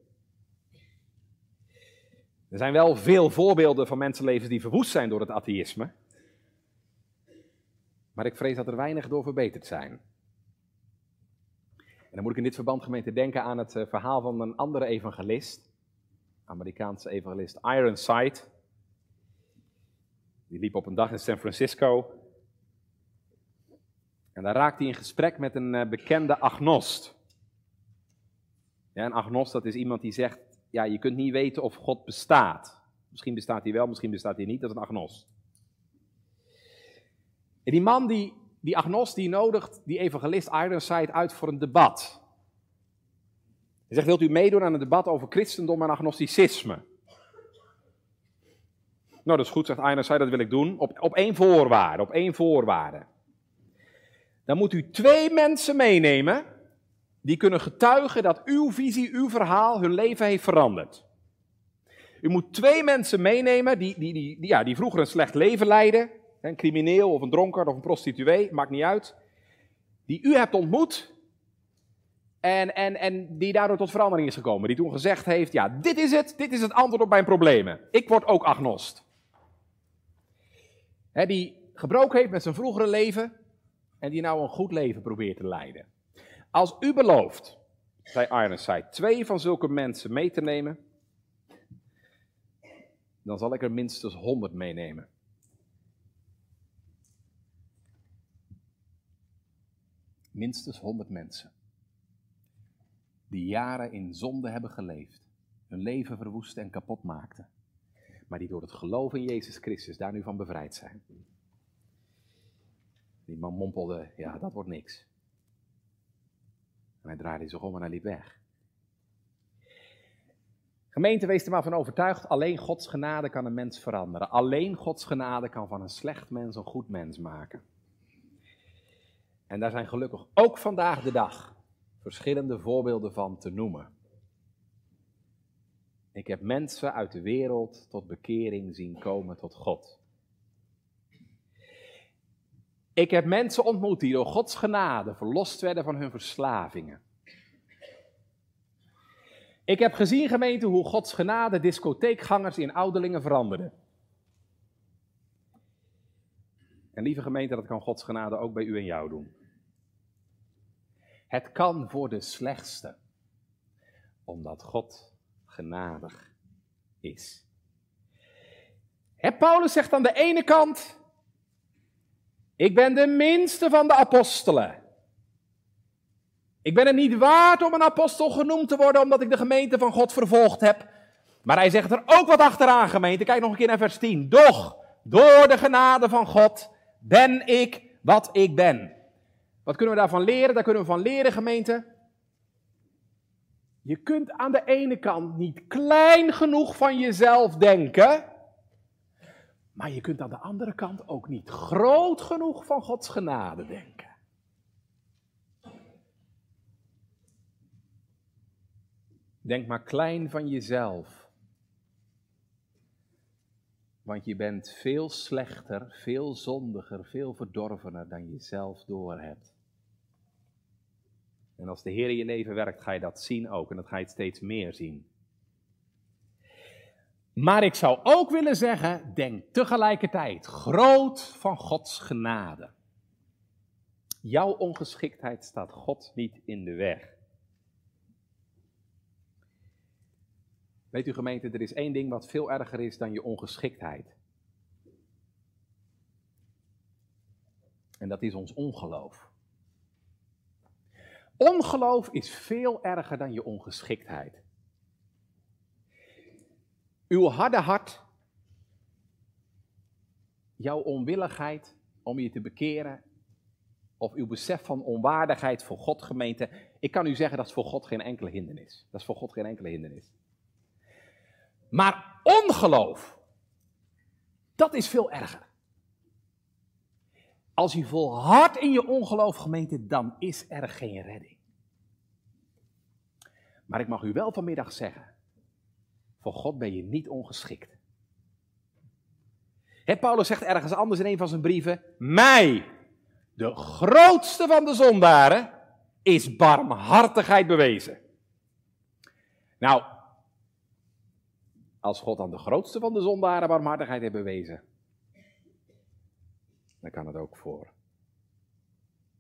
Er zijn wel veel voorbeelden van mensenlevens die verwoest zijn door het atheïsme. Maar ik vrees dat er weinig door verbeterd zijn. En dan moet ik in dit verband gemeente denken aan het eh, verhaal van een andere evangelist. Amerikaanse evangelist Ironside. Die liep op een dag in San Francisco. En daar raakte hij in gesprek met een eh, bekende agnost. Ja, een agnost, dat is iemand die zegt, ja, je kunt niet weten of God bestaat. Misschien bestaat hij wel, misschien bestaat hij niet, dat is een agnost. En die man, die, die agnost, die nodigt die evangelist Ironside uit voor een debat. Hij zegt, wilt u meedoen aan een debat over christendom en agnosticisme? Nou, dat is goed, zegt Ironside, dat wil ik doen. Op, op één voorwaarde, op één voorwaarde. Dan moet u twee mensen meenemen die kunnen getuigen dat uw visie, uw verhaal hun leven heeft veranderd. U moet twee mensen meenemen die, die, die, ja, die vroeger een slecht leven leiden, een crimineel of een dronker of een prostituee, maakt niet uit, die u hebt ontmoet en, en, en die daardoor tot verandering is gekomen. Die toen gezegd heeft, ja, dit is het, dit is het antwoord op mijn problemen. Ik word ook agnost. die gebroken heeft met zijn vroegere leven en die nou een goed leven probeert te leiden. Als u belooft, zei Ironside, twee van zulke mensen mee te nemen, dan zal ik er minstens honderd meenemen. Minstens honderd mensen. Die jaren in zonde hebben geleefd, hun leven verwoesten en kapot maakten. Maar die door het geloof in Jezus Christus daar nu van bevrijd zijn. Die man mompelde, ja, dat wordt niks. En hij draaide zich om en hij liep weg. Gemeente, wees er maar van overtuigd, alleen Gods genade kan een mens veranderen. Alleen Gods genade kan van een slecht mens een goed mens maken. En daar zijn gelukkig ook vandaag de dag verschillende voorbeelden van te noemen. Ik heb mensen uit de wereld tot bekering zien komen tot God. Ik heb mensen ontmoet die door Gods genade verlost werden van hun verslavingen. Ik heb gezien, gemeente, hoe Gods genade discotheekgangers in ouderlingen veranderde. En lieve gemeente, dat kan Gods genade ook bij u en jou doen. Het kan voor de slechtste, omdat God genadig is. Paulus zegt aan de ene kant, ik ben de minste van de apostelen. Ik ben het niet waard om een apostel genoemd te worden omdat ik de gemeente van God vervolgd heb. Maar hij zegt er ook wat achteraan, gemeente. Kijk nog een keer naar vers 10. Doch, door de genade van God ben ik wat ik ben. Wat kunnen we daarvan leren? Daar kunnen we van leren, gemeente. Je kunt aan de ene kant niet klein genoeg van jezelf denken. Maar je kunt aan de andere kant ook niet groot genoeg van Gods genade denken. Denk maar klein van jezelf. Want je bent veel slechter, veel zondiger, veel verdorvener dan je zelf doorhebt. En als de Heer in je leven werkt, ga je dat zien ook. En dat ga je steeds meer zien. Maar ik zou ook willen zeggen, denk tegelijkertijd groot van Gods genade. Jouw ongeschiktheid staat God niet in de weg. Weet u gemeente, er is één ding wat veel erger is dan je ongeschiktheid. En dat is ons ongeloof. Ongeloof is veel erger dan je ongeschiktheid. Uw harde hart, jouw onwilligheid om je te bekeren, of uw besef van onwaardigheid voor God, gemeente, ik kan u zeggen dat is voor God geen enkele hindernis. Dat is voor God geen enkele hindernis. Maar ongeloof, dat is veel erger. Als je volhardt in je ongeloof, gemeente, dan is er geen redding. Maar ik mag u wel vanmiddag zeggen, voor God ben je niet ongeschikt. Paulus zegt ergens anders in een van zijn brieven, mij, de grootste van de zondaren, is barmhartigheid bewezen. Nou, als God aan de grootste van de zondaren barmhartigheid heeft bewezen, dan kan het ook voor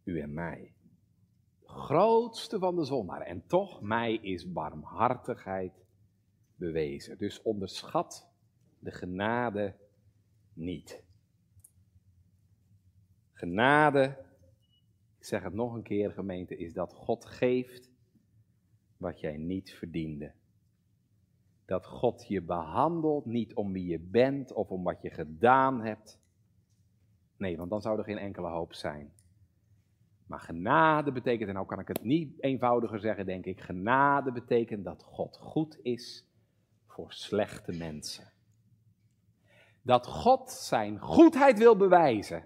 u en mij. De grootste van de zondaren. En toch, mij is barmhartigheid bewezen. Dus onderschat de genade niet. Genade, ik zeg het nog een keer gemeente, is dat God geeft wat jij niet verdiende. Dat God je behandelt niet om wie je bent of om wat je gedaan hebt. Nee, want dan zou er geen enkele hoop zijn. Maar genade betekent, en nou kan ik het niet eenvoudiger zeggen, denk ik, genade betekent dat God goed is voor slechte mensen. Dat God zijn goedheid wil bewijzen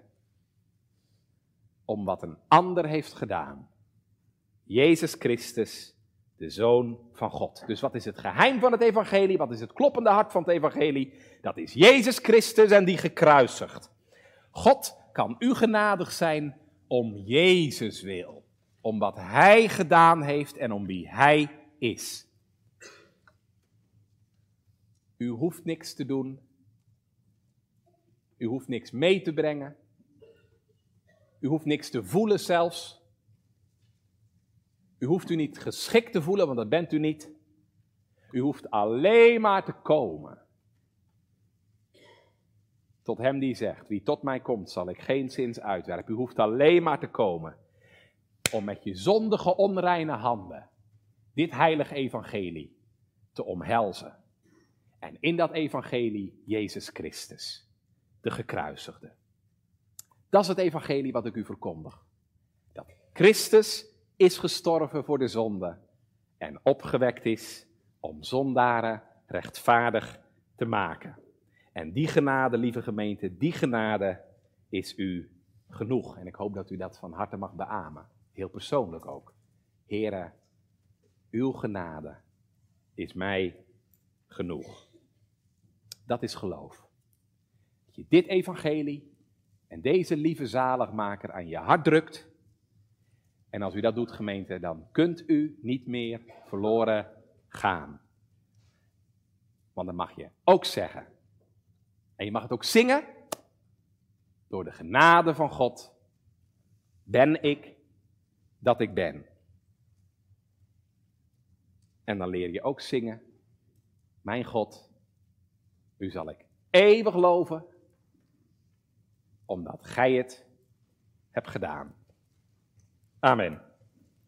om wat een ander heeft gedaan. Jezus Christus, de Zoon van God. Dus wat is het geheim van het evangelie? Wat is het kloppende hart van het evangelie? Dat is Jezus Christus en die gekruisigd. God kan u genadig zijn om Jezus wil. Om wat Hij gedaan heeft en om wie Hij is. U hoeft niks te doen. U hoeft niks mee te brengen. U hoeft niks te voelen zelfs. U hoeft u niet geschikt te voelen, want dat bent u niet. U hoeft alleen maar te komen. Tot hem die zegt, wie tot mij komt, zal ik geen zins uitwerpen. U hoeft alleen maar te komen. Om met je zondige, onreine handen dit heilige evangelie te omhelzen. En in dat evangelie Jezus Christus, de gekruisigde. Dat is het evangelie wat ik u verkondig. Dat Christus is gestorven voor de zonde en opgewekt is om zondaren rechtvaardig te maken. En die genade, lieve gemeente, die genade is u genoeg. En ik hoop dat u dat van harte mag beamen. Heel persoonlijk ook. Heren, uw genade is mij genoeg. Dat is geloof. Dat je dit evangelie en deze lieve zaligmaker aan je hart drukt. En als u dat doet, gemeente, dan kunt u niet meer verloren gaan. Want dan mag je ook zeggen, en je mag het ook zingen, door de genade van God ben ik dat ik ben. En dan leer je ook zingen, mijn God, u zal ik eeuwig loven omdat gij het hebt gedaan. Amen.